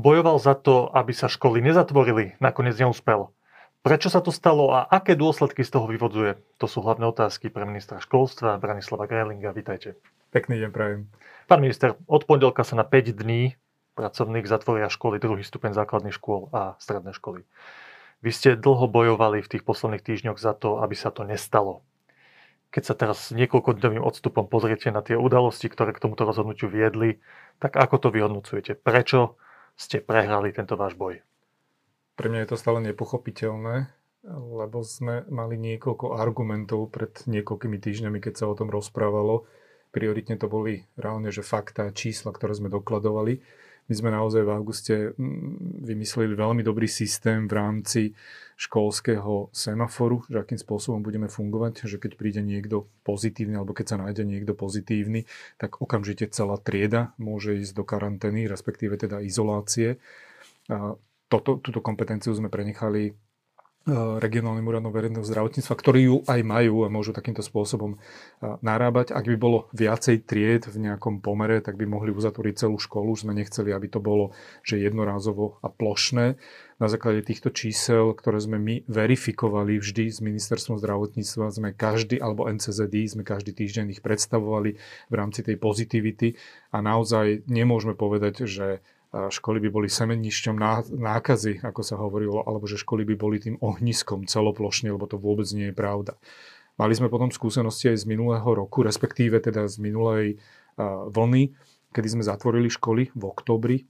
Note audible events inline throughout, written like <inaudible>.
bojoval za to, aby sa školy nezatvorili, nakoniec neúspel. Prečo sa to stalo a aké dôsledky z toho vyvodzuje? To sú hlavné otázky pre ministra školstva Branislava Greilinga. Vítajte. Pekný deň prajem. Pán minister, od pondelka sa na 5 dní pracovných zatvoria školy, druhý stupeň základných škôl a stredné školy. Vy ste dlho bojovali v tých posledných týždňoch za to, aby sa to nestalo. Keď sa teraz niekoľko dňovým odstupom pozriete na tie udalosti, ktoré k tomuto rozhodnutiu viedli, tak ako to vyhodnocujete? Prečo ste prehrali tento váš boj? Pre mňa je to stále nepochopiteľné, lebo sme mali niekoľko argumentov pred niekoľkými týždňami, keď sa o tom rozprávalo. Prioritne to boli reálne, že fakta, čísla, ktoré sme dokladovali. My sme naozaj v auguste mm, vymysleli veľmi dobrý systém v rámci školského semaforu, že akým spôsobom budeme fungovať, že keď príde niekto pozitívny alebo keď sa nájde niekto pozitívny, tak okamžite celá trieda môže ísť do karantény, respektíve teda izolácie. Toto, túto kompetenciu sme prenechali regionálnym úradom verejného zdravotníctva, ktorí ju aj majú a môžu takýmto spôsobom e, narábať. Ak by bolo viacej tried v nejakom pomere, tak by mohli uzatvoriť celú školu. Už sme nechceli, aby to bolo že jednorázovo a plošné. Na základe týchto čísel, ktoré sme my verifikovali vždy s ministerstvom zdravotníctva, sme každý, alebo NCZD, sme každý týždeň ich predstavovali v rámci tej pozitivity a naozaj nemôžeme povedať, že školy by boli semenišťom nákazy, ako sa hovorilo, alebo že školy by boli tým ohniskom celoplošne, lebo to vôbec nie je pravda. Mali sme potom skúsenosti aj z minulého roku, respektíve teda z minulej vlny, kedy sme zatvorili školy v oktobri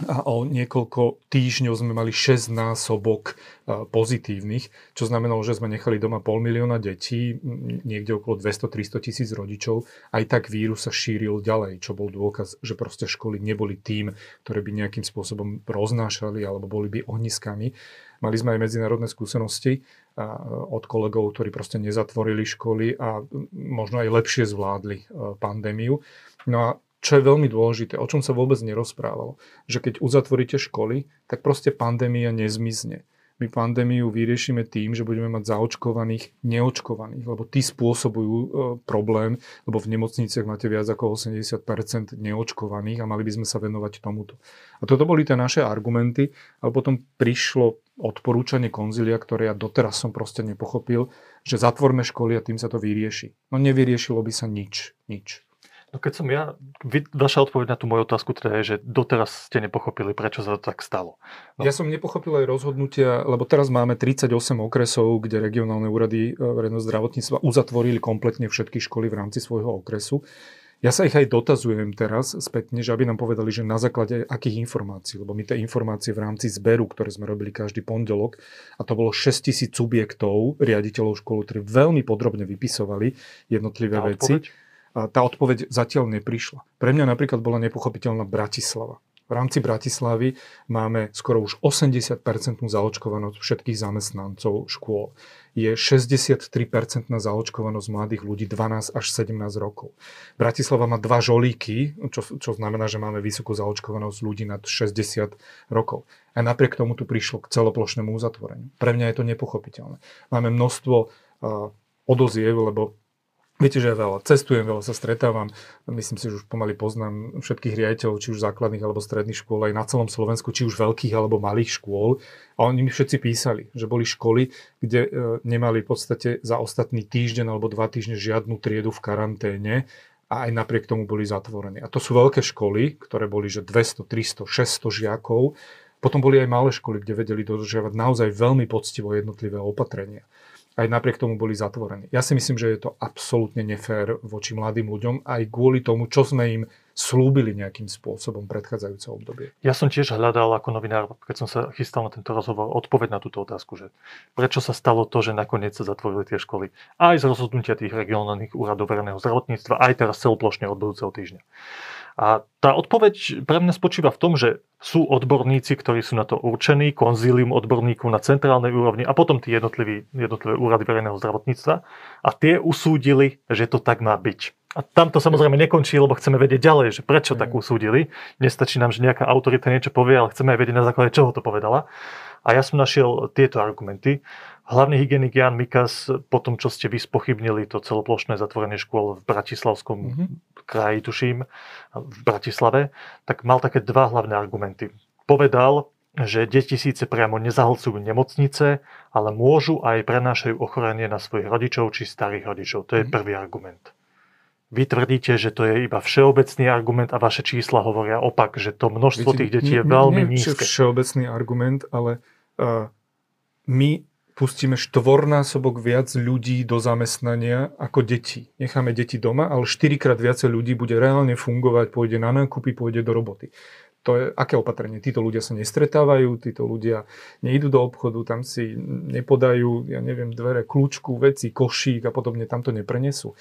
a o niekoľko týždňov sme mali 6 násobok pozitívnych, čo znamenalo, že sme nechali doma pol milióna detí, niekde okolo 200-300 tisíc rodičov. Aj tak vírus sa šíril ďalej, čo bol dôkaz, že proste školy neboli tým, ktoré by nejakým spôsobom roznášali alebo boli by ohniskami. Mali sme aj medzinárodné skúsenosti od kolegov, ktorí proste nezatvorili školy a možno aj lepšie zvládli pandémiu. No a čo je veľmi dôležité, o čom sa vôbec nerozprávalo, že keď uzatvoríte školy, tak proste pandémia nezmizne. My pandémiu vyriešime tým, že budeme mať zaočkovaných, neočkovaných, lebo tí spôsobujú e, problém, lebo v nemocniciach máte viac ako 80% neočkovaných a mali by sme sa venovať tomuto. A toto boli tie naše argumenty, ale potom prišlo odporúčanie konzilia, ktoré ja doteraz som proste nepochopil, že zatvorme školy a tým sa to vyrieši. No nevyriešilo by sa nič, nič. No keď som ja, vy, vaša odpoveď na tú moju otázku teda je, že doteraz ste nepochopili, prečo sa to tak stalo. No. Ja som nepochopil aj rozhodnutia, lebo teraz máme 38 okresov, kde regionálne úrady e, verejného zdravotníctva uzatvorili kompletne všetky školy v rámci svojho okresu. Ja sa ich aj dotazujem teraz spätne, že aby nám povedali, že na základe akých informácií, lebo my tie informácie v rámci zberu, ktoré sme robili každý pondelok, a to bolo 6 tisíc subjektov, riaditeľov školu, ktorí veľmi podrobne vypisovali jednotlivé veci. Odpoveď? Tá odpoveď zatiaľ neprišla. Pre mňa napríklad bola nepochopiteľná Bratislava. V rámci Bratislavy máme skoro už 80% zaočkovanosť všetkých zamestnancov škôl. Je 63% zaočkovanosť mladých ľudí 12 až 17 rokov. Bratislava má dva žolíky, čo, čo znamená, že máme vysokú zaočkovanosť ľudí nad 60 rokov. A napriek tomu tu prišlo k celoplošnému uzatvoreniu. Pre mňa je to nepochopiteľné. Máme množstvo uh, odoziev, lebo Viete, že ja veľa cestujem, veľa sa stretávam. Myslím si, že už pomaly poznám všetkých riaditeľov, či už základných alebo stredných škôl, aj na celom Slovensku, či už veľkých alebo malých škôl. A oni mi všetci písali, že boli školy, kde e, nemali v podstate za ostatný týždeň alebo dva týždne žiadnu triedu v karanténe a aj napriek tomu boli zatvorené. A to sú veľké školy, ktoré boli že 200, 300, 600 žiakov. Potom boli aj malé školy, kde vedeli dodržiavať naozaj veľmi poctivo jednotlivé opatrenia aj napriek tomu boli zatvorení. Ja si myslím, že je to absolútne nefér voči mladým ľuďom aj kvôli tomu, čo sme im slúbili nejakým spôsobom predchádzajúce obdobie. Ja som tiež hľadal ako novinár, keď som sa chystal na tento rozhovor, odpoveď na túto otázku, že prečo sa stalo to, že nakoniec sa zatvorili tie školy. Aj z rozhodnutia tých regionálnych úradov verejného zdravotníctva, aj teraz celoplošne od budúceho týždňa. A tá odpoveď pre mňa spočíva v tom, že sú odborníci, ktorí sú na to určení, konzílium odborníkov na centrálnej úrovni a potom tie jednotlivé, jednotlivé úrady verejného zdravotníctva a tie usúdili, že to tak má byť. A tam to samozrejme nekončí, lebo chceme vedieť ďalej, že prečo tak mm. usúdili. Nestačí nám, že nejaká autorita niečo povie, ale chceme aj vedieť na základe čoho to povedala. A ja som našiel tieto argumenty. Hlavný hygienik Jan Mikas, po tom, čo ste vy spochybnili to celoplošné zatvorenie škôl v Bratislavskom mm-hmm. kraji, tuším, v Bratislave, tak mal také dva hlavné argumenty. povedal, že deti síce priamo nezahlcujú nemocnice, ale môžu aj prenášajú ochorenie na svojich rodičov či starých rodičov. To je mhm. prvý argument. Vy tvrdíte, že to je iba všeobecný argument a vaše čísla hovoria opak, že to množstvo tých detí je veľmi nie, nízke. všeobecný argument, ale uh, my pustíme štvornásobok viac ľudí do zamestnania ako deti. Necháme deti doma, ale štyrikrát viacej ľudí bude reálne fungovať, pôjde na nákupy, pôjde do roboty to je aké opatrenie? Títo ľudia sa nestretávajú, títo ľudia nejdú do obchodu, tam si nepodajú, ja neviem, dvere, kľúčku, veci, košík a podobne, tam to neprenesú.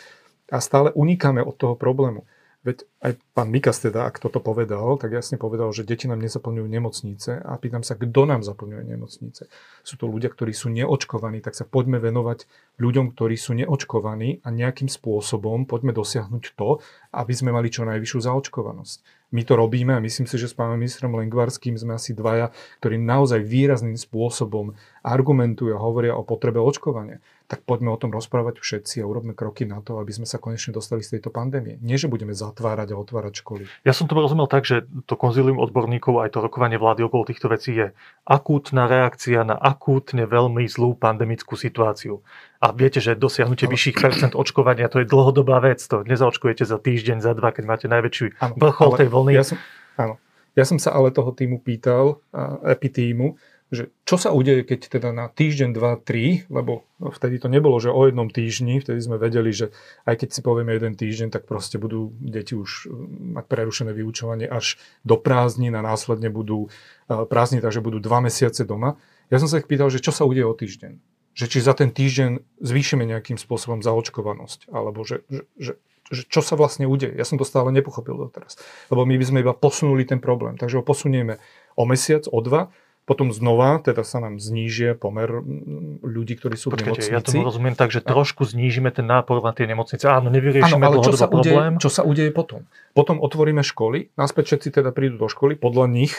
A stále unikáme od toho problému. Veď aj pán Mikas teda, ak toto povedal, tak jasne povedal, že deti nám nezaplňujú nemocnice a pýtam sa, kto nám zaplňuje nemocnice. Sú to ľudia, ktorí sú neočkovaní, tak sa poďme venovať ľuďom, ktorí sú neočkovaní a nejakým spôsobom poďme dosiahnuť to, aby sme mali čo najvyššiu zaočkovanosť my to robíme a myslím si, že s pánom ministrom Lengvarským sme asi dvaja, ktorí naozaj výrazným spôsobom argumentujú a hovoria o potrebe očkovania. Tak poďme o tom rozprávať všetci a urobme kroky na to, aby sme sa konečne dostali z tejto pandémie. Nie, že budeme zatvárať a otvárať školy. Ja som to rozumel tak, že to konzilium odborníkov aj to rokovanie vlády okolo týchto vecí je akútna reakcia na akútne veľmi zlú pandemickú situáciu. A viete, že dosiahnutie vyšších percent očkovania to je dlhodobá vec. To nezaočkujete za týždeň, za dva, keď máte najväčší ano, vrchol tej vlny. Ja som, áno. Ja som sa ale toho týmu pýtal, epitímu, že čo sa udeje, keď teda na týždeň, dva, tri, lebo vtedy to nebolo, že o jednom týždni, vtedy sme vedeli, že aj keď si povieme jeden týždeň, tak proste budú deti už mať prerušené vyučovanie až do prázdnin a následne budú prázdni, takže budú dva mesiace doma. Ja som sa ich pýtal, že čo sa udeje o týždeň že či za ten týždeň zvýšime nejakým spôsobom zaočkovanosť, alebo že, že, že, že čo sa vlastne udeje. Ja som to stále nepochopil doteraz. Lebo my by sme iba posunuli ten problém. Takže ho posunieme o mesiac, o dva, potom znova, teda sa nám znížia pomer ľudí, ktorí sú Počkajte, v nemocnici. ja tomu rozumiem tak, že trošku znížime ten nápor na tie nemocnice. Áno, nevyriešime Áno, ale čo sa, udeje, problém. čo sa udeje potom? Potom otvoríme školy, náspäť všetci teda prídu do školy, podľa nich,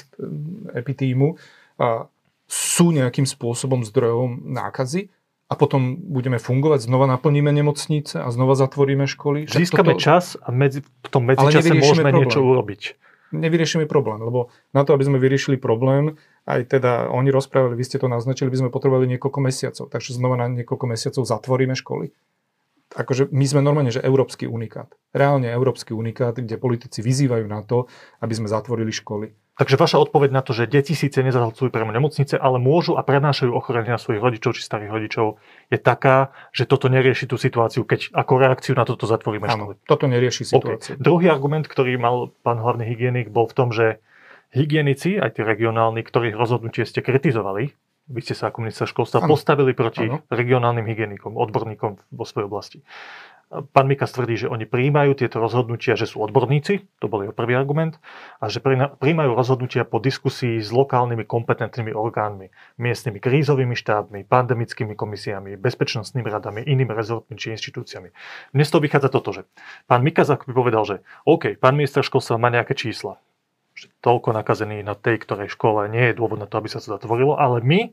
epitímu, a sú nejakým spôsobom zdrojom nákazy a potom budeme fungovať, znova naplníme nemocnice a znova zatvoríme školy. Získame toto... čas a medzi, v tom medzičase môžeme problém. niečo urobiť. Nevyriešime problém, lebo na to, aby sme vyriešili problém, aj teda oni rozprávali, vy ste to naznačili, by sme potrebovali niekoľko mesiacov. Takže znova na niekoľko mesiacov zatvoríme školy. Akože my sme normálne, že európsky unikát. Reálne európsky unikát, kde politici vyzývajú na to, aby sme zatvorili školy. Takže vaša odpoveď na to, že deti síce nezahlcujú priamo nemocnice, ale môžu a prenášajú ochorenie na svojich rodičov či starých rodičov, je taká, že toto nerieši tú situáciu, keď ako reakciu na toto zatvoríme Áno, školy. toto nerieši situáciu. Okay. Druhý argument, ktorý mal pán hlavný hygienik, bol v tom, že hygienici, aj tí regionálni, ktorých rozhodnutie ste kritizovali, vy ste sa ako minister školstva ano. postavili proti ano. regionálnym hygienikom, odborníkom vo svojej oblasti. Pán Mikas tvrdí, že oni príjmajú tieto rozhodnutia, že sú odborníci, to bol jeho prvý argument, a že príjmajú rozhodnutia po diskusii s lokálnymi kompetentnými orgánmi, miestnymi krízovými štábmi, pandemickými komisiami, bezpečnostnými radami, inými rezortmi či inštitúciami. Dnes to vychádza toto, že pán Mikas by povedal, že OK, pán minister školstva má nejaké čísla, že toľko nakazených na tej ktorej škole nie je dôvod na to, aby sa to zatvorilo, ale my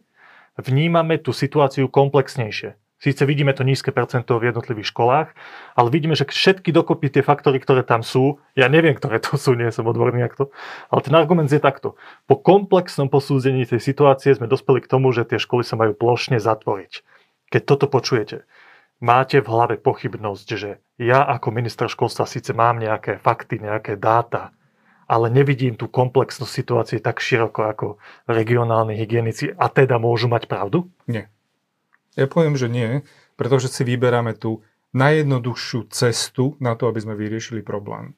vnímame tú situáciu komplexnejšie Síce vidíme to nízke percento v jednotlivých školách, ale vidíme, že všetky dokopy tie faktory, ktoré tam sú, ja neviem, ktoré to sú, nie som odborný to, ale ten argument je takto. Po komplexnom posúdení tej situácie sme dospeli k tomu, že tie školy sa majú plošne zatvoriť. Keď toto počujete, máte v hlave pochybnosť, že ja ako minister školstva síce mám nejaké fakty, nejaké dáta, ale nevidím tú komplexnosť situácie tak široko ako regionálni hygienici a teda môžu mať pravdu? Nie. Ja poviem, že nie, pretože si vyberáme tú najjednoduchšiu cestu na to, aby sme vyriešili problém.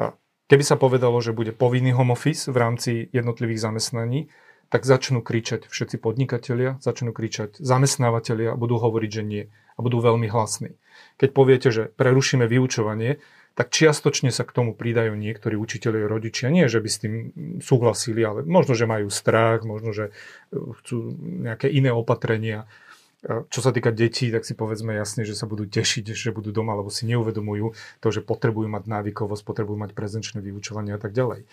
A keby sa povedalo, že bude povinný home office v rámci jednotlivých zamestnaní, tak začnú kričať všetci podnikatelia, začnú kričať zamestnávateľia a budú hovoriť, že nie. A budú veľmi hlasní. Keď poviete, že prerušíme vyučovanie, tak čiastočne sa k tomu pridajú niektorí učiteľi a rodičia. Nie, že by s tým súhlasili, ale možno, že majú strach, možno, že chcú nejaké iné opatrenia čo sa týka detí, tak si povedzme jasne, že sa budú tešiť, že budú doma, lebo si neuvedomujú to, že potrebujú mať návykovosť, potrebujú mať prezenčné vyučovanie a tak ďalej.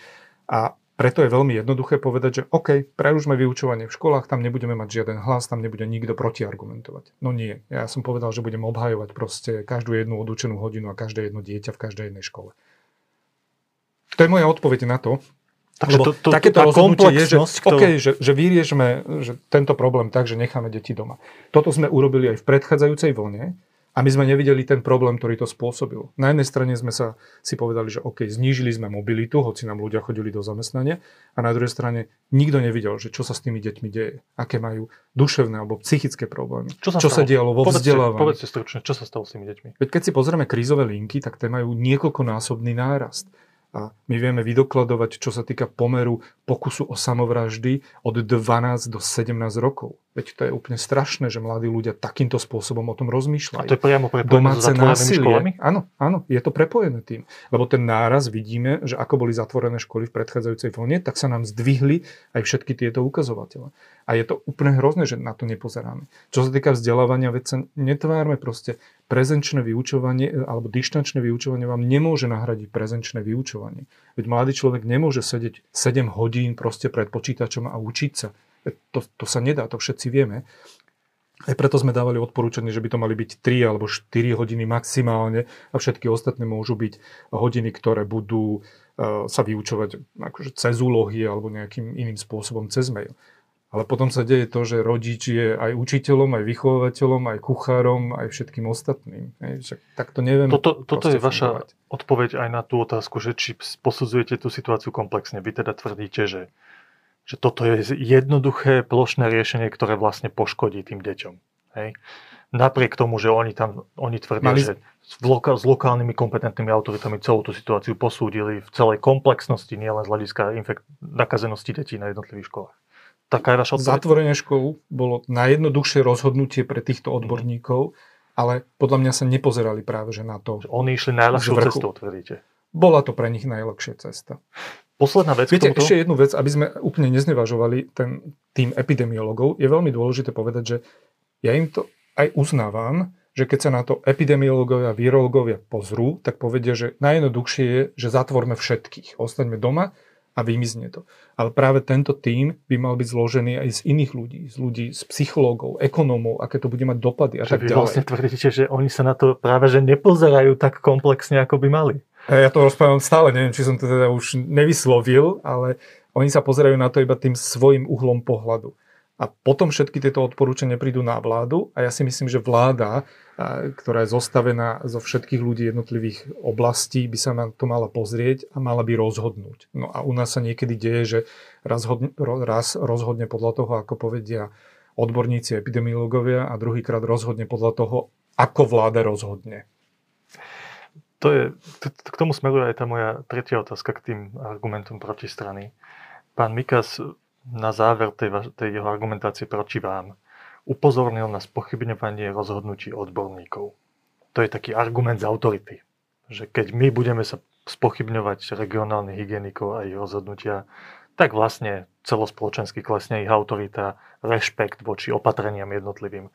A preto je veľmi jednoduché povedať, že OK, prerušme vyučovanie v školách, tam nebudeme mať žiaden hlas, tam nebude nikto protiargumentovať. No nie, ja som povedal, že budem obhajovať proste každú jednu odúčenú hodinu a každé jedno dieťa v každej jednej škole. To je moja odpoveď na to, Takže Lebo to, to, takéto tá je, že, komplexnosť, ktorú- OK, že, že vyriešme že tento problém tak, že necháme deti doma. Toto sme urobili aj v predchádzajúcej vlne a my sme nevideli ten problém, ktorý to spôsobil. Na jednej strane sme sa si povedali, že OK, znížili sme mobilitu, hoci nám ľudia chodili do zamestnania a na druhej strane nikto nevidel, že čo sa s tými deťmi deje, aké majú duševné alebo psychické problémy, Čo sa, čo sa dialo vo povedzte, vzdelávaní. Povedzte stručne, čo sa stalo s tými deťmi? Veď keď si pozrieme krízové linky, tak tie majú niekoľkonásobný nárast. A my vieme vydokladovať, čo sa týka pomeru pokusu o samovraždy od 12 do 17 rokov. Veď to je úplne strašné, že mladí ľudia takýmto spôsobom o tom A rozmýšľajú. to je priamo prepojené Domáce so zatvorenými školami? násilie. Áno, áno, je to prepojené tým. Lebo ten náraz vidíme, že ako boli zatvorené školy v predchádzajúcej vlne, tak sa nám zdvihli aj všetky tieto ukazovatele. A je to úplne hrozné, že na to nepozeráme. Čo sa týka vzdelávania, veď sa netvárme proste prezenčné vyučovanie e, alebo dištančné vyučovanie vám nemôže nahradiť prezenčné vyučovanie. Veď mladý človek nemôže sedieť 7 hodín proste pred počítačom a učiť sa. Veď To, to sa nedá, to všetci vieme. Aj preto sme dávali odporúčanie, že by to mali byť 3 alebo 4 hodiny maximálne a všetky ostatné môžu byť hodiny, ktoré budú uh, sa vyučovať akože cez úlohy alebo nejakým iným spôsobom cez mail. Ale potom sa deje to, že rodič je aj učiteľom, aj vychovateľom, aj kuchárom, aj všetkým ostatným. Však tak to neviem. Toto, toto je vaša fungovať. odpoveď aj na tú otázku, že či posudzujete tú situáciu komplexne. Vy teda tvrdíte, že, že toto je jednoduché plošné riešenie, ktoré vlastne poškodí tým deťom. Hej? Napriek tomu, že oni tam oni tvrdia, Mali- že s, loka, s lokálnymi kompetentnými autoritami celú tú situáciu posúdili v celej komplexnosti, nielen z hľadiska infekt, nakazenosti detí na jednotlivých školách. Taká je vaša odpoveď? Zatvorenie škôl bolo najjednoduchšie rozhodnutie pre týchto odborníkov, ale podľa mňa sa nepozerali práve že na to. Oni išli najľahšou cestou, tvrdíte. Bola to pre nich najlepšia cesta. Posledná vec Viete, tomuto. ešte jednu vec, aby sme úplne neznevažovali ten tým epidemiologov, je veľmi dôležité povedať, že ja im to aj uznávam, že keď sa na to epidemiológovia, virológovia pozrú, tak povedia, že najjednoduchšie je, že zatvorme všetkých. Ostaňme doma a vymizne to. Ale práve tento tím by mal byť zložený aj z iných ľudí, z ľudí, z psychológov, ekonómov, aké to bude mať dopady a tak vy ďalej. vlastne tvrdíte, že oni sa na to práve že nepozerajú tak komplexne, ako by mali. Ja to rozprávam stále, neviem, či som to teda už nevyslovil, ale oni sa pozerajú na to iba tým svojim uhlom pohľadu. A potom všetky tieto odporúčania prídu na vládu a ja si myslím, že vláda, ktorá je zostavená zo všetkých ľudí jednotlivých oblastí, by sa na to mala pozrieť a mala by rozhodnúť. No a u nás sa niekedy deje, že raz, raz rozhodne podľa toho, ako povedia odborníci epidemiológovia a druhýkrát rozhodne podľa toho, ako vláda rozhodne. To je, k tomu smeruje aj tá moja tretia otázka k tým argumentom proti strany. Pán Mikas na záver tej, tej jeho argumentácie proti vám upozornil na spochybňovanie rozhodnutí odborníkov. To je taký argument z autority, že keď my budeme sa spochybňovať regionálnych hygienikov a ich rozhodnutia, tak vlastne celospoločensky klesne ich autorita, rešpekt voči opatreniam jednotlivým.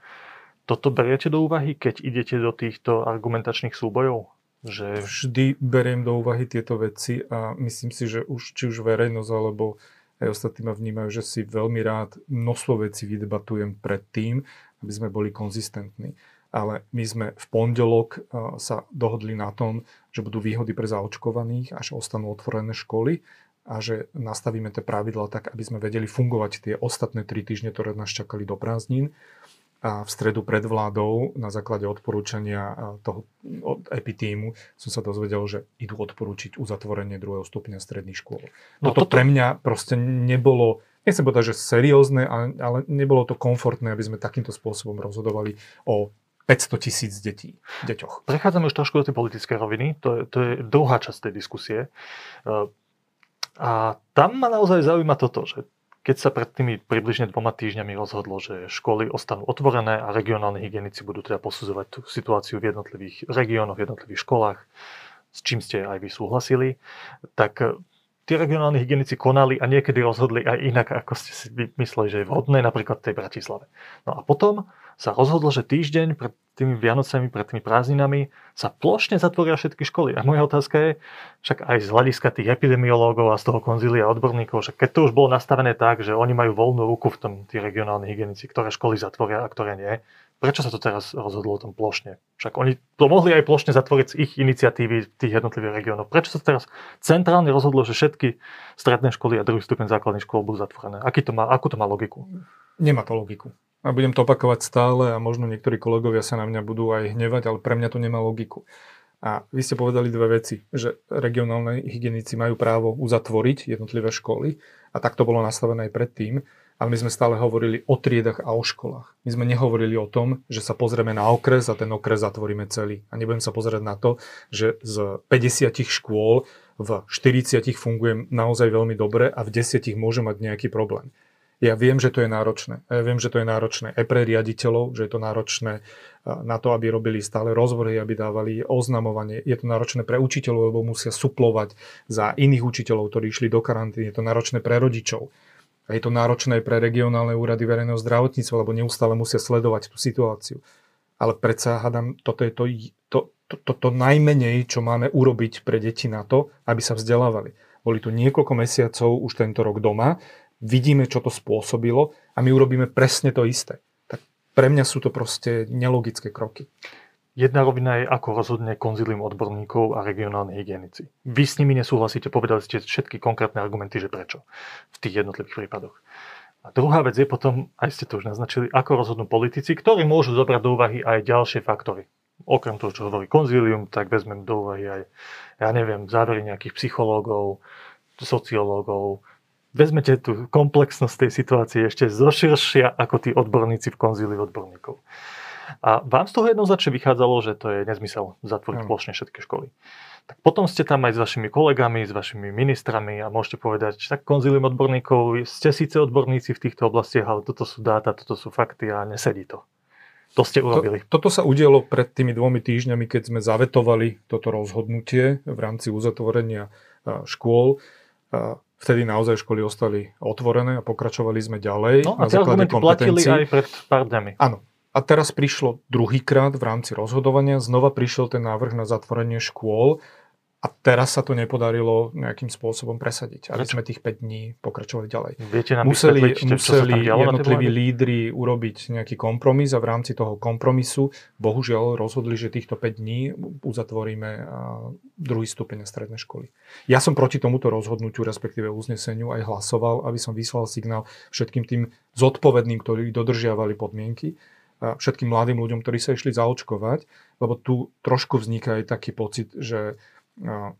Toto beriete do úvahy, keď idete do týchto argumentačných súbojov? Že vždy beriem do úvahy tieto veci a myslím si, že už či už verejnosť alebo aj ostatní ma vnímajú, že si veľmi rád množstvo vecí vydebatujem predtým, aby sme boli konzistentní. Ale my sme v pondelok a, sa dohodli na tom, že budú výhody pre zaočkovaných a že ostanú otvorené školy a že nastavíme tie pravidlá tak, aby sme vedeli fungovať tie ostatné tri týždne, ktoré nás čakali do prázdnin v stredu pred vládou na základe odporúčania toho od epitímu som sa dozvedel, že idú odporúčiť uzatvorenie druhého stupňa stredných škôl. No Toto toto- pre mňa proste nebolo, nechcem povedať, že seriózne, ale, ale nebolo to komfortné, aby sme takýmto spôsobom rozhodovali o 500 tisíc detí, deťoch. Prechádzame už trošku do tej politickej roviny, to je, to je druhá časť tej diskusie. E, A tam ma naozaj zaujíma toto, že keď sa pred tými približne dvoma týždňami rozhodlo, že školy ostanú otvorené a regionálni hygienici budú teda posudzovať tú situáciu v jednotlivých regiónoch, v jednotlivých školách, s čím ste aj vy súhlasili, tak tí regionálni hygienici konali a niekedy rozhodli aj inak, ako ste si mysleli, že je vhodné, napríklad v tej Bratislave. No a potom sa rozhodlo, že týždeň pred tými Vianocami, pred tými prázdninami sa plošne zatvoria všetky školy. A moja otázka je, však aj z hľadiska tých epidemiológov a z toho konzília odborníkov, že keď to už bolo nastavené tak, že oni majú voľnú ruku v tom, tí regionálni hygienici, ktoré školy zatvoria a ktoré nie, Prečo sa to teraz rozhodlo o tom plošne? Však oni to mohli aj plošne zatvoriť z ich iniciatívy tých jednotlivých regiónov. Prečo sa teraz centrálne rozhodlo, že všetky stredné školy a druhý stupeň základných škôl budú zatvorené? Aký to má, akú to má logiku? Nemá to logiku. A budem to opakovať stále a možno niektorí kolegovia sa na mňa budú aj hnevať, ale pre mňa to nemá logiku. A vy ste povedali dve veci, že regionálne hygienici majú právo uzatvoriť jednotlivé školy a tak to bolo nastavené aj predtým, ale my sme stále hovorili o triedach a o školách. My sme nehovorili o tom, že sa pozrieme na okres a ten okres zatvoríme celý. A nebudem sa pozerať na to, že z 50 škôl v 40 funguje naozaj veľmi dobre a v 10 môže mať nejaký problém. Ja viem, že to je náročné. Ja viem, že to je náročné aj pre riaditeľov, že je to náročné na to, aby robili stále rozvrhy, aby dávali oznamovanie. Je to náročné pre učiteľov, lebo musia suplovať za iných učiteľov, ktorí išli do karantény. Je to náročné pre rodičov. A je to náročné pre regionálne úrady verejného zdravotníctva, lebo neustále musia sledovať tú situáciu. Ale predsa, hádam, toto je to, to, to, to, to najmenej, čo máme urobiť pre deti na to, aby sa vzdelávali. Boli tu niekoľko mesiacov už tento rok doma, vidíme, čo to spôsobilo a my urobíme presne to isté. Tak pre mňa sú to proste nelogické kroky. Jedna rovina je, ako rozhodne konzilium odborníkov a regionálni hygienici. Vy s nimi nesúhlasíte, povedali ste všetky konkrétne argumenty, že prečo v tých jednotlivých prípadoch. A druhá vec je potom, aj ste to už naznačili, ako rozhodnú politici, ktorí môžu zobrať do úvahy aj ďalšie faktory. Okrem toho, čo hovorí konzílium, tak vezmem do úvahy aj, ja neviem, závery nejakých psychológov, sociológov, vezmete tú komplexnosť tej situácie ešte zoširšia ako tí odborníci v konzíli odborníkov. A vám z toho jednoznačne vychádzalo, že to je nezmysel zatvoriť plošne všetky školy. Tak potom ste tam aj s vašimi kolegami, s vašimi ministrami a môžete povedať, že tak konzílium odborníkov, ste síce odborníci v týchto oblastiach, ale toto sú dáta, toto sú fakty a nesedí to. To ste urobili. To, toto sa udialo pred tými dvomi týždňami, keď sme zavetovali toto rozhodnutie v rámci uzatvorenia škôl vtedy naozaj školy ostali otvorené a pokračovali sme ďalej. No a tie argumenty platili aj pred pár dňami. Áno. A teraz prišlo druhýkrát v rámci rozhodovania, znova prišiel ten návrh na zatvorenie škôl a teraz sa to nepodarilo nejakým spôsobom presadiť, aby sme tých 5 dní pokračovali ďalej. Viete nám museli museli jednotliví lídry urobiť nejaký kompromis a v rámci toho kompromisu bohužiaľ rozhodli, že týchto 5 dní uzatvoríme druhý stupeň strednej školy. Ja som proti tomuto rozhodnutiu, respektíve uzneseniu aj hlasoval, aby som vyslal signál všetkým tým zodpovedným, ktorí dodržiavali podmienky, všetkým mladým ľuďom, ktorí sa išli zaočkovať, lebo tu trošku vzniká aj taký pocit, že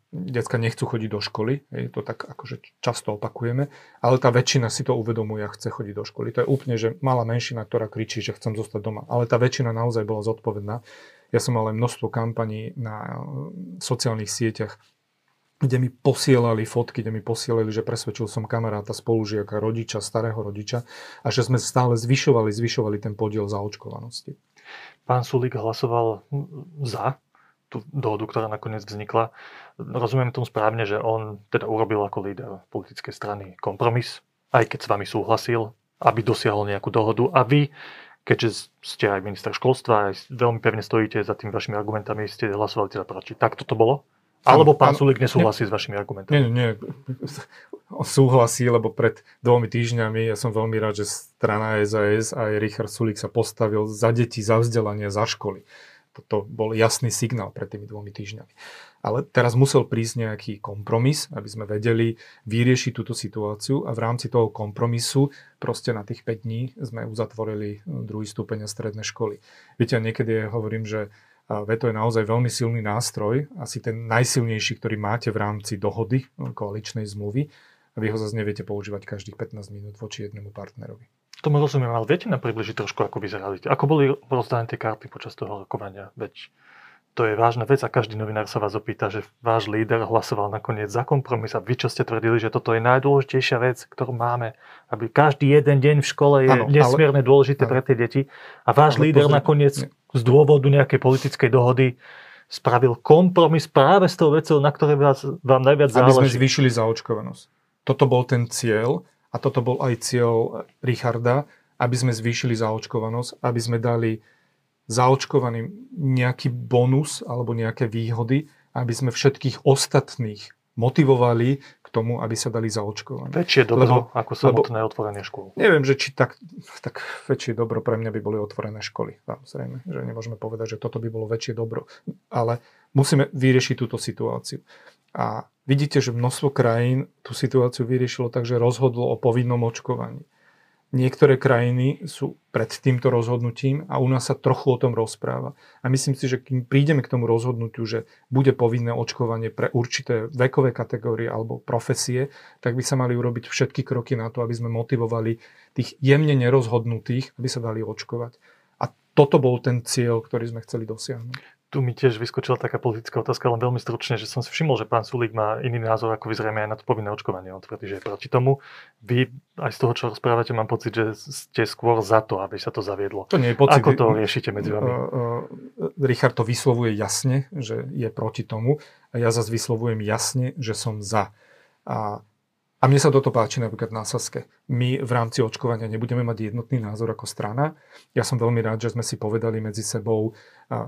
Decka nechcú chodiť do školy, je to tak akože často opakujeme, ale tá väčšina si to uvedomuje a chce chodiť do školy. To je úplne, že malá menšina, ktorá kričí, že chcem zostať doma. Ale tá väčšina naozaj bola zodpovedná. Ja som mal aj množstvo kampaní na sociálnych sieťach, kde mi posielali fotky, kde mi posielali, že presvedčil som kamaráta, spolužiaka, rodiča, starého rodiča a že sme stále zvyšovali, zvyšovali ten podiel zaočkovanosti. Pán Sulík hlasoval za tú dohodu, ktorá nakoniec vznikla. Rozumiem tomu správne, že on teda urobil ako líder politickej strany kompromis, aj keď s vami súhlasil, aby dosiahol nejakú dohodu. A vy, keďže ste aj minister školstva, aj veľmi pevne stojíte za tými vašimi argumentami, ste hlasovali teda proti. Tak toto bolo? Alebo pán Sulik nesúhlasí nie, s vašimi argumentami? Nie, nie, <laughs> súhlasí, lebo pred dvomi týždňami ja som veľmi rád, že strana SAS a aj Richard Sulik sa postavil za deti, za vzdelanie, za školy. Toto bol jasný signál pred tými dvomi týždňami. Ale teraz musel prísť nejaký kompromis, aby sme vedeli vyriešiť túto situáciu a v rámci toho kompromisu proste na tých 5 dní sme uzatvorili druhý stupeň a stredné školy. Viete, niekedy ja hovorím, že veto je naozaj veľmi silný nástroj, asi ten najsilnejší, ktorý máte v rámci dohody koaličnej zmluvy a vy ho zase neviete používať každých 15 minút voči jednému partnerovi. Tomu rozumiem, ale viete nám približiť trošku, ako vyzerali. Ako boli rozdané tie karty počas toho rokovania? Veď to je vážna vec a každý novinár sa vás opýta, že váš líder hlasoval nakoniec za kompromis a vy čo ste tvrdili, že toto je najdôležitejšia vec, ktorú máme, aby každý jeden deň v škole je ano, nesmierne ale, dôležité ano. pre tie deti a váš ale líder pozri, nakoniec nie. z dôvodu nejakej politickej dohody spravil kompromis práve s tou vecou, na ktorej vás, vám najviac záleží. Aby sme zvýšili zaočkovanosť. Toto bol ten cieľ a toto bol aj cieľ Richarda, aby sme zvýšili zaočkovanosť, aby sme dali zaočkovaným nejaký bonus alebo nejaké výhody, aby sme všetkých ostatných motivovali k tomu, aby sa dali zaočkovať. Väčšie dobro lebo, ako samotné lebo, otvorenie škôl. Neviem, že či tak, tak väčšie dobro pre mňa by boli otvorené školy. Samozrejme, že nemôžeme povedať, že toto by bolo väčšie dobro. Ale musíme vyriešiť túto situáciu. A vidíte, že množstvo krajín tú situáciu vyriešilo tak, že rozhodlo o povinnom očkovaní. Niektoré krajiny sú pred týmto rozhodnutím a u nás sa trochu o tom rozpráva. A myslím si, že kým prídeme k tomu rozhodnutiu, že bude povinné očkovanie pre určité vekové kategórie alebo profesie, tak by sa mali urobiť všetky kroky na to, aby sme motivovali tých jemne nerozhodnutých, aby sa dali očkovať. A toto bol ten cieľ, ktorý sme chceli dosiahnuť tu mi tiež vyskočila taká politická otázka, len veľmi stručne, že som si všimol, že pán Sulík má iný názor, ako vyzrieme aj na to povinné očkovanie. On tvrdí, že je proti tomu. Vy aj z toho, čo rozprávate, mám pocit, že ste skôr za to, aby sa to zaviedlo. To nie je pocit. Ako to riešite medzi vami? Richard to vyslovuje jasne, že je proti tomu a ja zase vyslovujem jasne, že som za. A a mne sa toto páči napríklad na Saske. My v rámci očkovania nebudeme mať jednotný názor ako strana. Ja som veľmi rád, že sme si povedali medzi sebou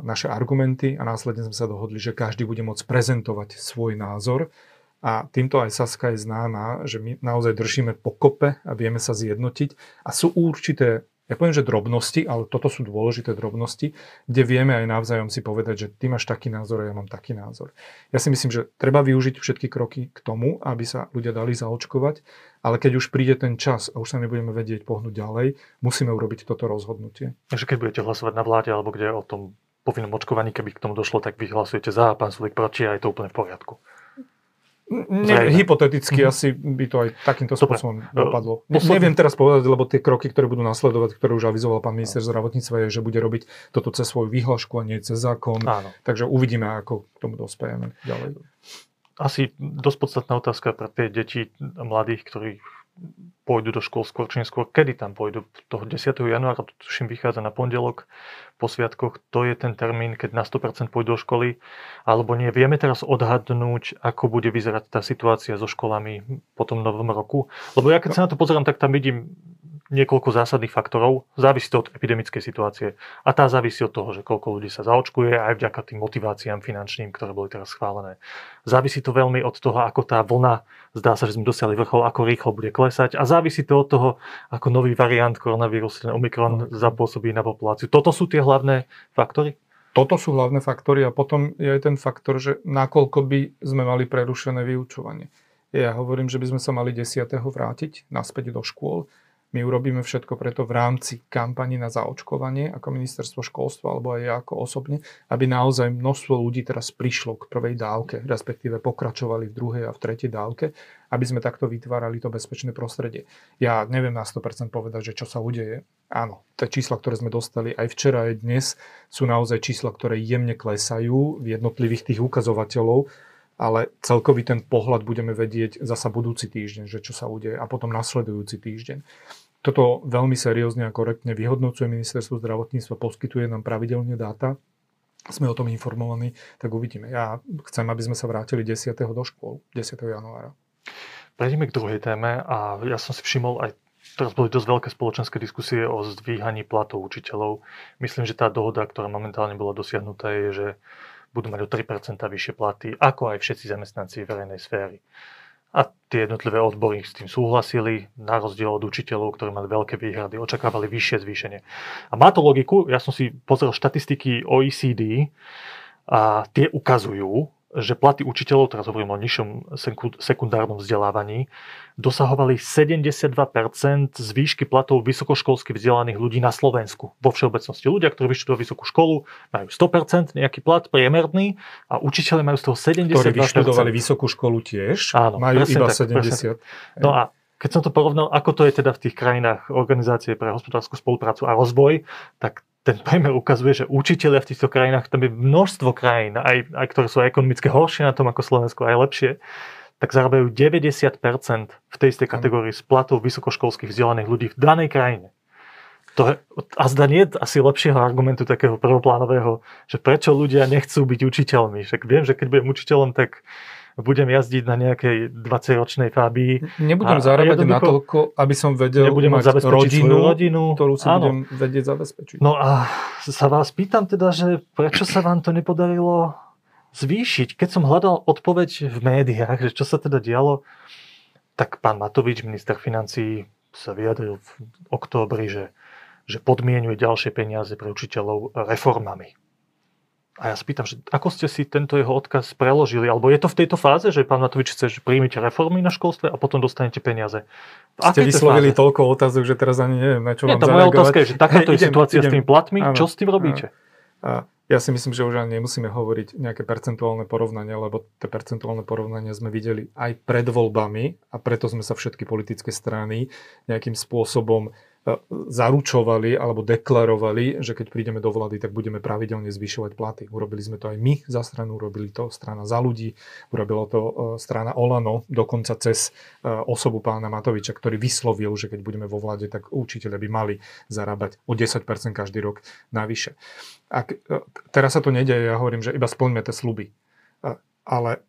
naše argumenty a následne sme sa dohodli, že každý bude môcť prezentovať svoj názor. A týmto aj Saska je známa, že my naozaj držíme pokope a vieme sa zjednotiť. A sú určité ja poviem, že drobnosti, ale toto sú dôležité drobnosti, kde vieme aj navzájom si povedať, že ty máš taký názor a ja mám taký názor. Ja si myslím, že treba využiť všetky kroky k tomu, aby sa ľudia dali zaočkovať, ale keď už príde ten čas a už sa nebudeme vedieť pohnúť ďalej, musíme urobiť toto rozhodnutie. Takže keď budete hlasovať na vláde alebo kde o tom povinnom očkovaní, keby k tomu došlo, tak vy hlasujete za a pán Sulik proti a je to úplne v poriadku. Ne, hypoteticky mm-hmm. asi by to aj takýmto spôsobom dopadlo. Posledný... Neviem teraz povedať, lebo tie kroky, ktoré budú nasledovať, ktoré už avizoval pán minister zdravotníctva, je, že bude robiť toto cez svoju výhlašku a nie cez zákon. Áno. Takže uvidíme, ako k tomu dospejeme ďalej. Asi dosť podstatná otázka pre tie deti mladých, ktorí pôjdu do škôl skôr či neskôr. Kedy tam pôjdu? Toho 10. januára, to tuším vychádza na pondelok po sviatkoch, to je ten termín, keď na 100% pôjdu do školy, alebo nie. Vieme teraz odhadnúť, ako bude vyzerať tá situácia so školami po tom novom roku? Lebo ja keď sa na to pozerám, tak tam vidím niekoľko zásadných faktorov. Závisí to od epidemickej situácie. A tá závisí od toho, že koľko ľudí sa zaočkuje aj vďaka tým motiváciám finančným, ktoré boli teraz schválené. Závisí to veľmi od toho, ako tá vlna, zdá sa, že sme dosiahli vrchol, ako rýchlo bude klesať. A závisí to od toho, ako nový variant koronavírusu, ten Omikron, zapôsobí na populáciu. Toto sú tie hlavné faktory? Toto sú hlavné faktory a potom je aj ten faktor, že nakoľko by sme mali prerušené vyučovanie. Ja hovorím, že by sme sa mali 10. vrátiť naspäť do škôl my urobíme všetko preto v rámci kampani na zaočkovanie ako ministerstvo školstva alebo aj ja ako osobne, aby naozaj množstvo ľudí teraz prišlo k prvej dávke, respektíve pokračovali v druhej a v tretej dávke, aby sme takto vytvárali to bezpečné prostredie. Ja neviem na 100% povedať, že čo sa udeje. Áno, tie čísla, ktoré sme dostali aj včera, aj dnes, sú naozaj čísla, ktoré jemne klesajú v jednotlivých tých ukazovateľov, ale celkový ten pohľad budeme vedieť zasa budúci týždeň, že čo sa udeje a potom nasledujúci týždeň. Toto veľmi seriózne a korektne vyhodnocuje ministerstvo zdravotníctva, poskytuje nám pravidelne dáta, sme o tom informovaní, tak uvidíme. Ja chcem, aby sme sa vrátili 10. do škôl, 10. januára. Prejdeme k druhej téme a ja som si všimol aj Teraz boli dosť veľké spoločenské diskusie o zdvíhaní platov učiteľov. Myslím, že tá dohoda, ktorá momentálne bola dosiahnutá, je, že budú mať o 3% vyššie platy, ako aj všetci zamestnanci verejnej sféry. A tie jednotlivé odbory s tým súhlasili, na rozdiel od učiteľov, ktorí mali veľké výhrady, očakávali vyššie zvýšenie. A má to logiku, ja som si pozrel štatistiky OECD a tie ukazujú, že platy učiteľov, teraz hovorím o nižšom sekundárnom vzdelávaní, dosahovali 72% z výšky platov vysokoškolsky vzdelaných ľudí na Slovensku. Vo všeobecnosti ľudia, ktorí vyštudovali vysokú školu, majú 100% nejaký plat priemerný a učiteľe majú z toho 72%. Ktorí vyštudovali vysokú školu tiež, Áno, majú iba tak, 70%. No a keď som to porovnal, ako to je teda v tých krajinách Organizácie pre hospodárskú spoluprácu a rozvoj, tak ten priemer ukazuje, že učiteľia v týchto krajinách, tam je množstvo krajín, aj, aj ktoré sú ekonomicky horšie na tom ako Slovensko, aj lepšie, tak zarábajú 90% v tej istej kategórii z platov vysokoškolských vzdelaných ľudí v danej krajine. To je, a zda nie je asi lepšieho argumentu takého prvoplánového, že prečo ľudia nechcú byť učiteľmi. Však viem, že keď budem učiteľom, tak budem jazdiť na nejakej 20-ročnej Fabii. Nebudem zarábať na toľko, aby som vedel nebudem mať rodinu, rodinu, ktorú si áno. budem vedieť zabezpečiť. No a sa vás pýtam teda, že prečo sa vám to nepodarilo zvýšiť. Keď som hľadal odpoveď v médiách, že čo sa teda dialo, tak pán Matovič, minister financí, sa vyjadril v októbri, že, že podmienuje ďalšie peniaze pre učiteľov reformami. A ja spýtam, že ako ste si tento jeho odkaz preložili? Alebo je to v tejto fáze, že pán Matovič chce, že príjmite reformy na školstve a potom dostanete peniaze? V ste vyslovili fáze? toľko otázok, že teraz ani neviem, na čo Nie, vám tá moja otázka je, že <laughs> takáto je situácia idem, s tými platmi, áno, čo s tým robíte? A, ja si myslím, že už ani nemusíme hovoriť nejaké percentuálne porovnanie, lebo tie percentuálne porovnania sme videli aj pred voľbami a preto sme sa všetky politické strany nejakým spôsobom zaručovali alebo deklarovali, že keď prídeme do vlády, tak budeme pravidelne zvyšovať platy. Urobili sme to aj my za stranu, urobili to strana za ľudí, urobila to e, strana Olano, dokonca cez e, osobu pána Matoviča, ktorý vyslovil, že keď budeme vo vláde, tak učiteľe by mali zarábať o 10% každý rok navyše. Ak, e, teraz sa to nedeje, ja hovorím, že iba splňme tie sluby. Ale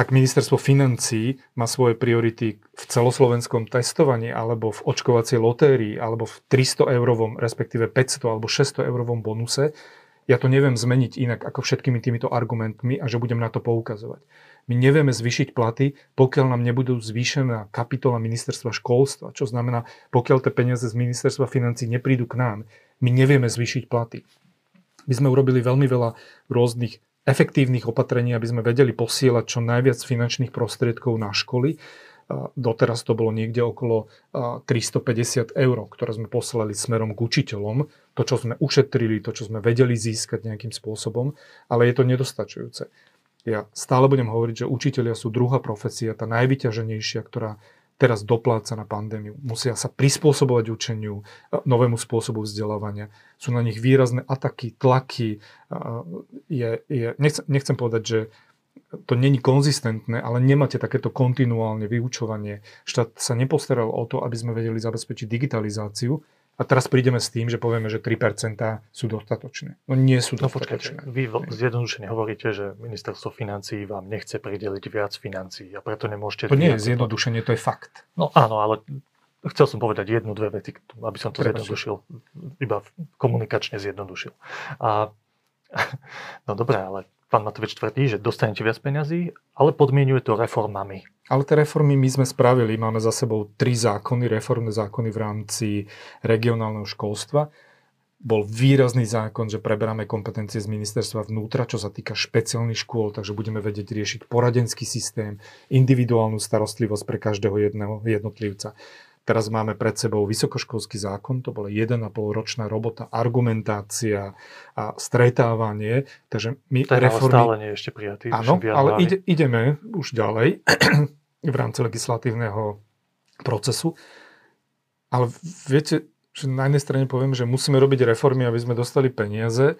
ak ministerstvo financí má svoje priority v celoslovenskom testovaní alebo v očkovacej lotérii alebo v 300 eurovom, respektíve 500 alebo 600 eurovom bonuse, ja to neviem zmeniť inak ako všetkými týmito argumentmi a že budem na to poukazovať. My nevieme zvýšiť platy, pokiaľ nám nebudú zvýšená kapitola ministerstva školstva, čo znamená, pokiaľ tie peniaze z ministerstva financí neprídu k nám, my nevieme zvýšiť platy. My sme urobili veľmi veľa rôznych efektívnych opatrení, aby sme vedeli posielať čo najviac finančných prostriedkov na školy. Doteraz to bolo niekde okolo 350 eur, ktoré sme poslali smerom k učiteľom. To, čo sme ušetrili, to, čo sme vedeli získať nejakým spôsobom, ale je to nedostačujúce. Ja stále budem hovoriť, že učiteľia sú druhá profesia, tá najvyťaženejšia, ktorá teraz dopláca na pandémiu. Musia sa prispôsobovať učeniu, novému spôsobu vzdelávania. Sú na nich výrazné ataky, tlaky. Je, je, nechcem, povedať, že to není konzistentné, ale nemáte takéto kontinuálne vyučovanie. Štát sa nepostaral o to, aby sme vedeli zabezpečiť digitalizáciu, a teraz prídeme s tým, že povieme, že 3% sú dostatočné. No nie sú no, dostatočné. Počkajte, vy zjednodušene hovoríte, že ministerstvo financí vám nechce prideliť viac financií a preto nemôžete... To nie je zjednodušenie, to je fakt. No áno, ale chcel som povedať jednu, dve vety, aby som to Prepačte. zjednodušil. Iba komunikačne zjednodušil. A, <laughs> no dobré, ale pán Matovič tvrdí, že dostanete viac peňazí, ale podmienuje to reformami. Ale tie reformy my sme spravili. Máme za sebou tri zákony, reformné zákony v rámci regionálneho školstva. Bol výrazný zákon, že preberáme kompetencie z ministerstva vnútra, čo sa týka špeciálnych škôl, takže budeme vedieť riešiť poradenský systém, individuálnu starostlivosť pre každého jedného jednotlivca. Teraz máme pred sebou vysokoškolský zákon, to bola 1,5 ročná robota, argumentácia a stretávanie. Takže my Ten reformy... stále nie je ešte prijatý. Áno, ale ide, ideme už ďalej v rámci legislatívneho procesu. Ale viete, že na jednej strane poviem, že musíme robiť reformy, aby sme dostali peniaze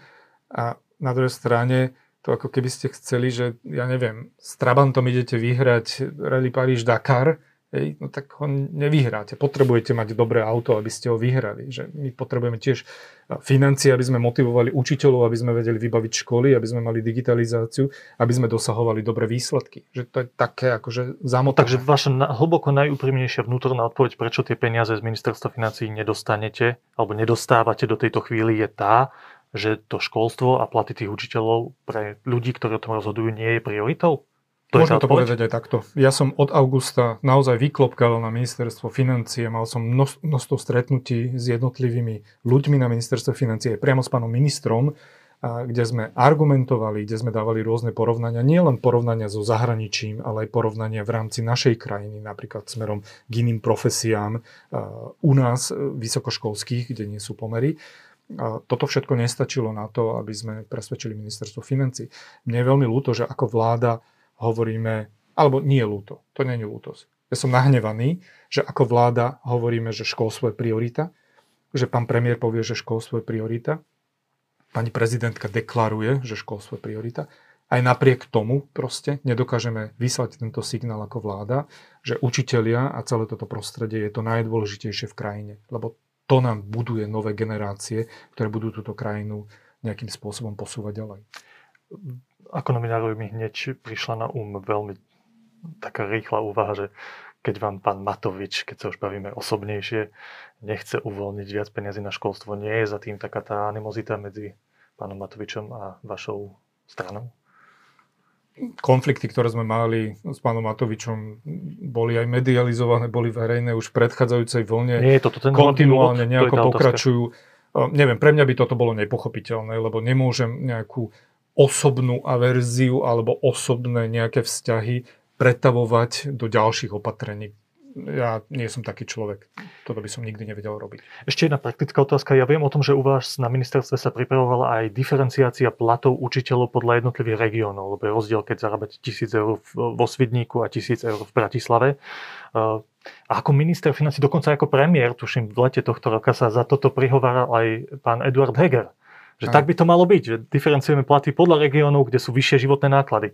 a na druhej strane to ako keby ste chceli, že ja neviem, s Trabantom idete vyhrať Rally Paríž Dakar Hej, no tak ho nevyhráte. Potrebujete mať dobré auto, aby ste ho vyhrali. Že my potrebujeme tiež financie, aby sme motivovali učiteľov, aby sme vedeli vybaviť školy, aby sme mali digitalizáciu, aby sme dosahovali dobré výsledky. Že to je také akože zamotané. Takže vaša hlboko najúprimnejšia vnútorná odpoveď, prečo tie peniaze z ministerstva financí nedostanete alebo nedostávate do tejto chvíli je tá, že to školstvo a platy tých učiteľov pre ľudí, ktorí o tom rozhodujú, nie je prioritou? To Môžem to povedať aj takto. Ja som od augusta naozaj vyklopkal na ministerstvo financie, mal som množstvo stretnutí s jednotlivými ľuďmi na ministerstve financie, priamo s pánom ministrom, kde sme argumentovali, kde sme dávali rôzne porovnania, nie len porovnania so zahraničím, ale aj porovnania v rámci našej krajiny, napríklad smerom k iným profesiám u nás, e, vysokoškolských, kde nie sú pomery. A toto všetko nestačilo na to, aby sme presvedčili ministerstvo financí. Mne je veľmi ľúto, že ako vláda hovoríme, alebo nie je ľúto, to nie je ľútosť. Ja som nahnevaný, že ako vláda hovoríme, že školstvo je priorita, že pán premiér povie, že školstvo je priorita, pani prezidentka deklaruje, že školstvo je priorita, aj napriek tomu proste nedokážeme vyslať tento signál ako vláda, že učitelia a celé toto prostredie je to najdôležitejšie v krajine, lebo to nám buduje nové generácie, ktoré budú túto krajinu nejakým spôsobom posúvať ďalej ako nominárovi mi hneď prišla na um veľmi taká rýchla úvaha, že keď vám pán Matovič, keď sa už bavíme osobnejšie, nechce uvoľniť viac peniazy na školstvo, nie je za tým taká tá animozita medzi pánom Matovičom a vašou stranou? konflikty, ktoré sme mali s pánom Matovičom, boli aj medializované, boli verejné už v predchádzajúcej vlne. Nie je toto ten kontinuálne nejako to pokračujú. Otázka. Neviem, pre mňa by toto bolo nepochopiteľné, lebo nemôžem nejakú osobnú averziu alebo osobné nejaké vzťahy pretavovať do ďalších opatrení, ja nie som taký človek. Toto by som nikdy nevedel robiť. Ešte jedna praktická otázka. Ja viem o tom, že u vás na ministerstve sa pripravovala aj diferenciácia platov učiteľov podľa jednotlivých regiónov, lebo je rozdiel, keď zarábať 1000 eur vo Svidníku a 1000 eur v Bratislave. A ako minister financí, dokonca ako premiér, tuším, v lete tohto roka sa za toto prihováral aj pán Eduard Heger. Že aj. tak by to malo byť, že diferencujeme platy podľa regiónov, kde sú vyššie životné náklady.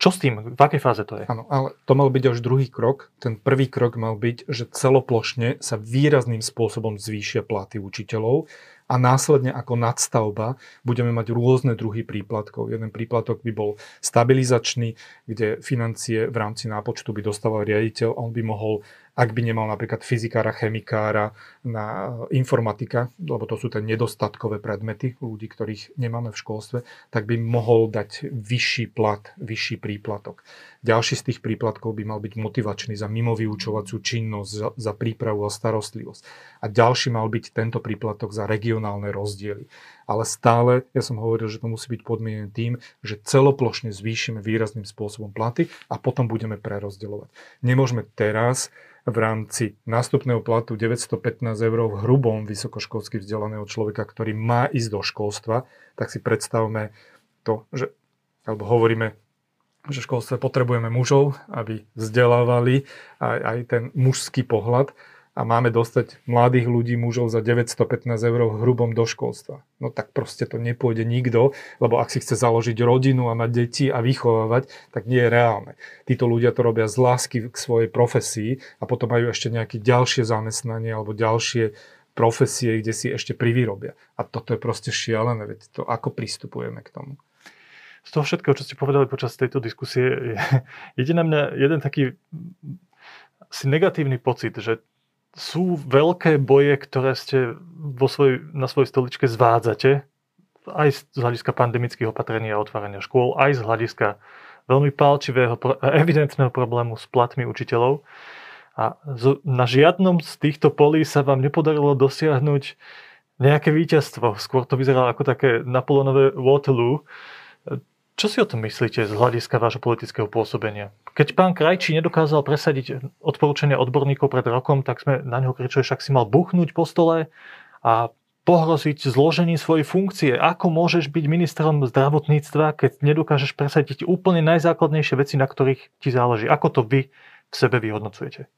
Čo s tým? V akej fáze to je? Áno, ale to mal byť až druhý krok. Ten prvý krok mal byť, že celoplošne sa výrazným spôsobom zvýšia platy učiteľov a následne ako nadstavba budeme mať rôzne druhy príplatkov. Jeden príplatok by bol stabilizačný, kde financie v rámci nápočtu by dostával riaditeľ a on by mohol ak by nemal napríklad fyzikára, chemikára, na informatika, lebo to sú tie nedostatkové predmety ľudí, ktorých nemáme v školstve, tak by mohol dať vyšší plat, vyšší príplatok. Ďalší z tých príplatkov by mal byť motivačný za mimovyučovaciu činnosť, za, za prípravu a starostlivosť. A ďalší mal byť tento príplatok za regionálne rozdiely. Ale stále, ja som hovoril, že to musí byť podmienené tým, že celoplošne zvýšime výrazným spôsobom platy a potom budeme prerozdeľovať. Nemôžeme teraz v rámci nástupného platu 915 eur v hrubom vysokoškolsky vzdelaného človeka, ktorý má ísť do školstva, tak si predstavme to, že, alebo hovoríme, že v školstve potrebujeme mužov, aby vzdelávali aj, aj ten mužský pohľad a máme dostať mladých ľudí, mužov za 915 eur v hrubom do školstva. No tak proste to nepôjde nikto, lebo ak si chce založiť rodinu a mať deti a vychovávať, tak nie je reálne. Títo ľudia to robia z lásky k svojej profesii a potom majú ešte nejaké ďalšie zamestnanie alebo ďalšie profesie, kde si ešte privyrobia. A toto je proste šialené, veď to ako pristupujeme k tomu. Z toho všetkého, čo ste povedali počas tejto diskusie, je na mňa jeden taký asi negatívny pocit, že sú veľké boje, ktoré ste vo svoj, na svojej stoličke zvádzate, aj z hľadiska pandemických opatrení a otvárania škôl, aj z hľadiska veľmi palčivého a evidentného problému s platmi učiteľov. A na žiadnom z týchto polí sa vám nepodarilo dosiahnuť nejaké víťazstvo. Skôr to vyzeralo ako také Napoleonové Waterloo. Čo si o tom myslíte z hľadiska vášho politického pôsobenia? Keď pán Krajčí nedokázal presadiť odporúčania odborníkov pred rokom, tak sme na neho kričali, však si mal buchnúť po stole a pohroziť zložením svojej funkcie. Ako môžeš byť ministrom zdravotníctva, keď nedokážeš presadiť úplne najzákladnejšie veci, na ktorých ti záleží? Ako to vy v sebe vyhodnocujete?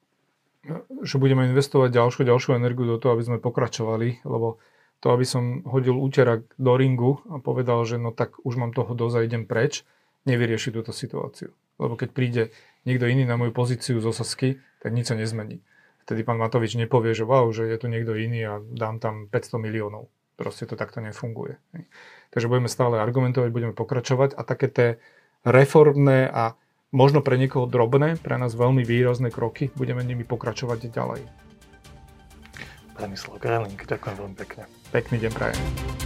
Že budeme investovať ďalšiu, ďalšiu energiu do toho, aby sme pokračovali, lebo to, aby som hodil úterak do ringu a povedal, že no tak už mám toho dosť a idem preč, nevyrieši túto situáciu. Lebo keď príde niekto iný na moju pozíciu z Osasky, tak nič sa nezmení. Vtedy pán Matovič nepovie, že wow, že je tu niekto iný a dám tam 500 miliónov. Proste to takto nefunguje. Takže budeme stále argumentovať, budeme pokračovať a také tie reformné a možno pre niekoho drobné, pre nás veľmi výrazné kroky, budeme nimi pokračovať ďalej. Branislav Grelink, ďakujem veľmi pekne. Pekný deň prajem.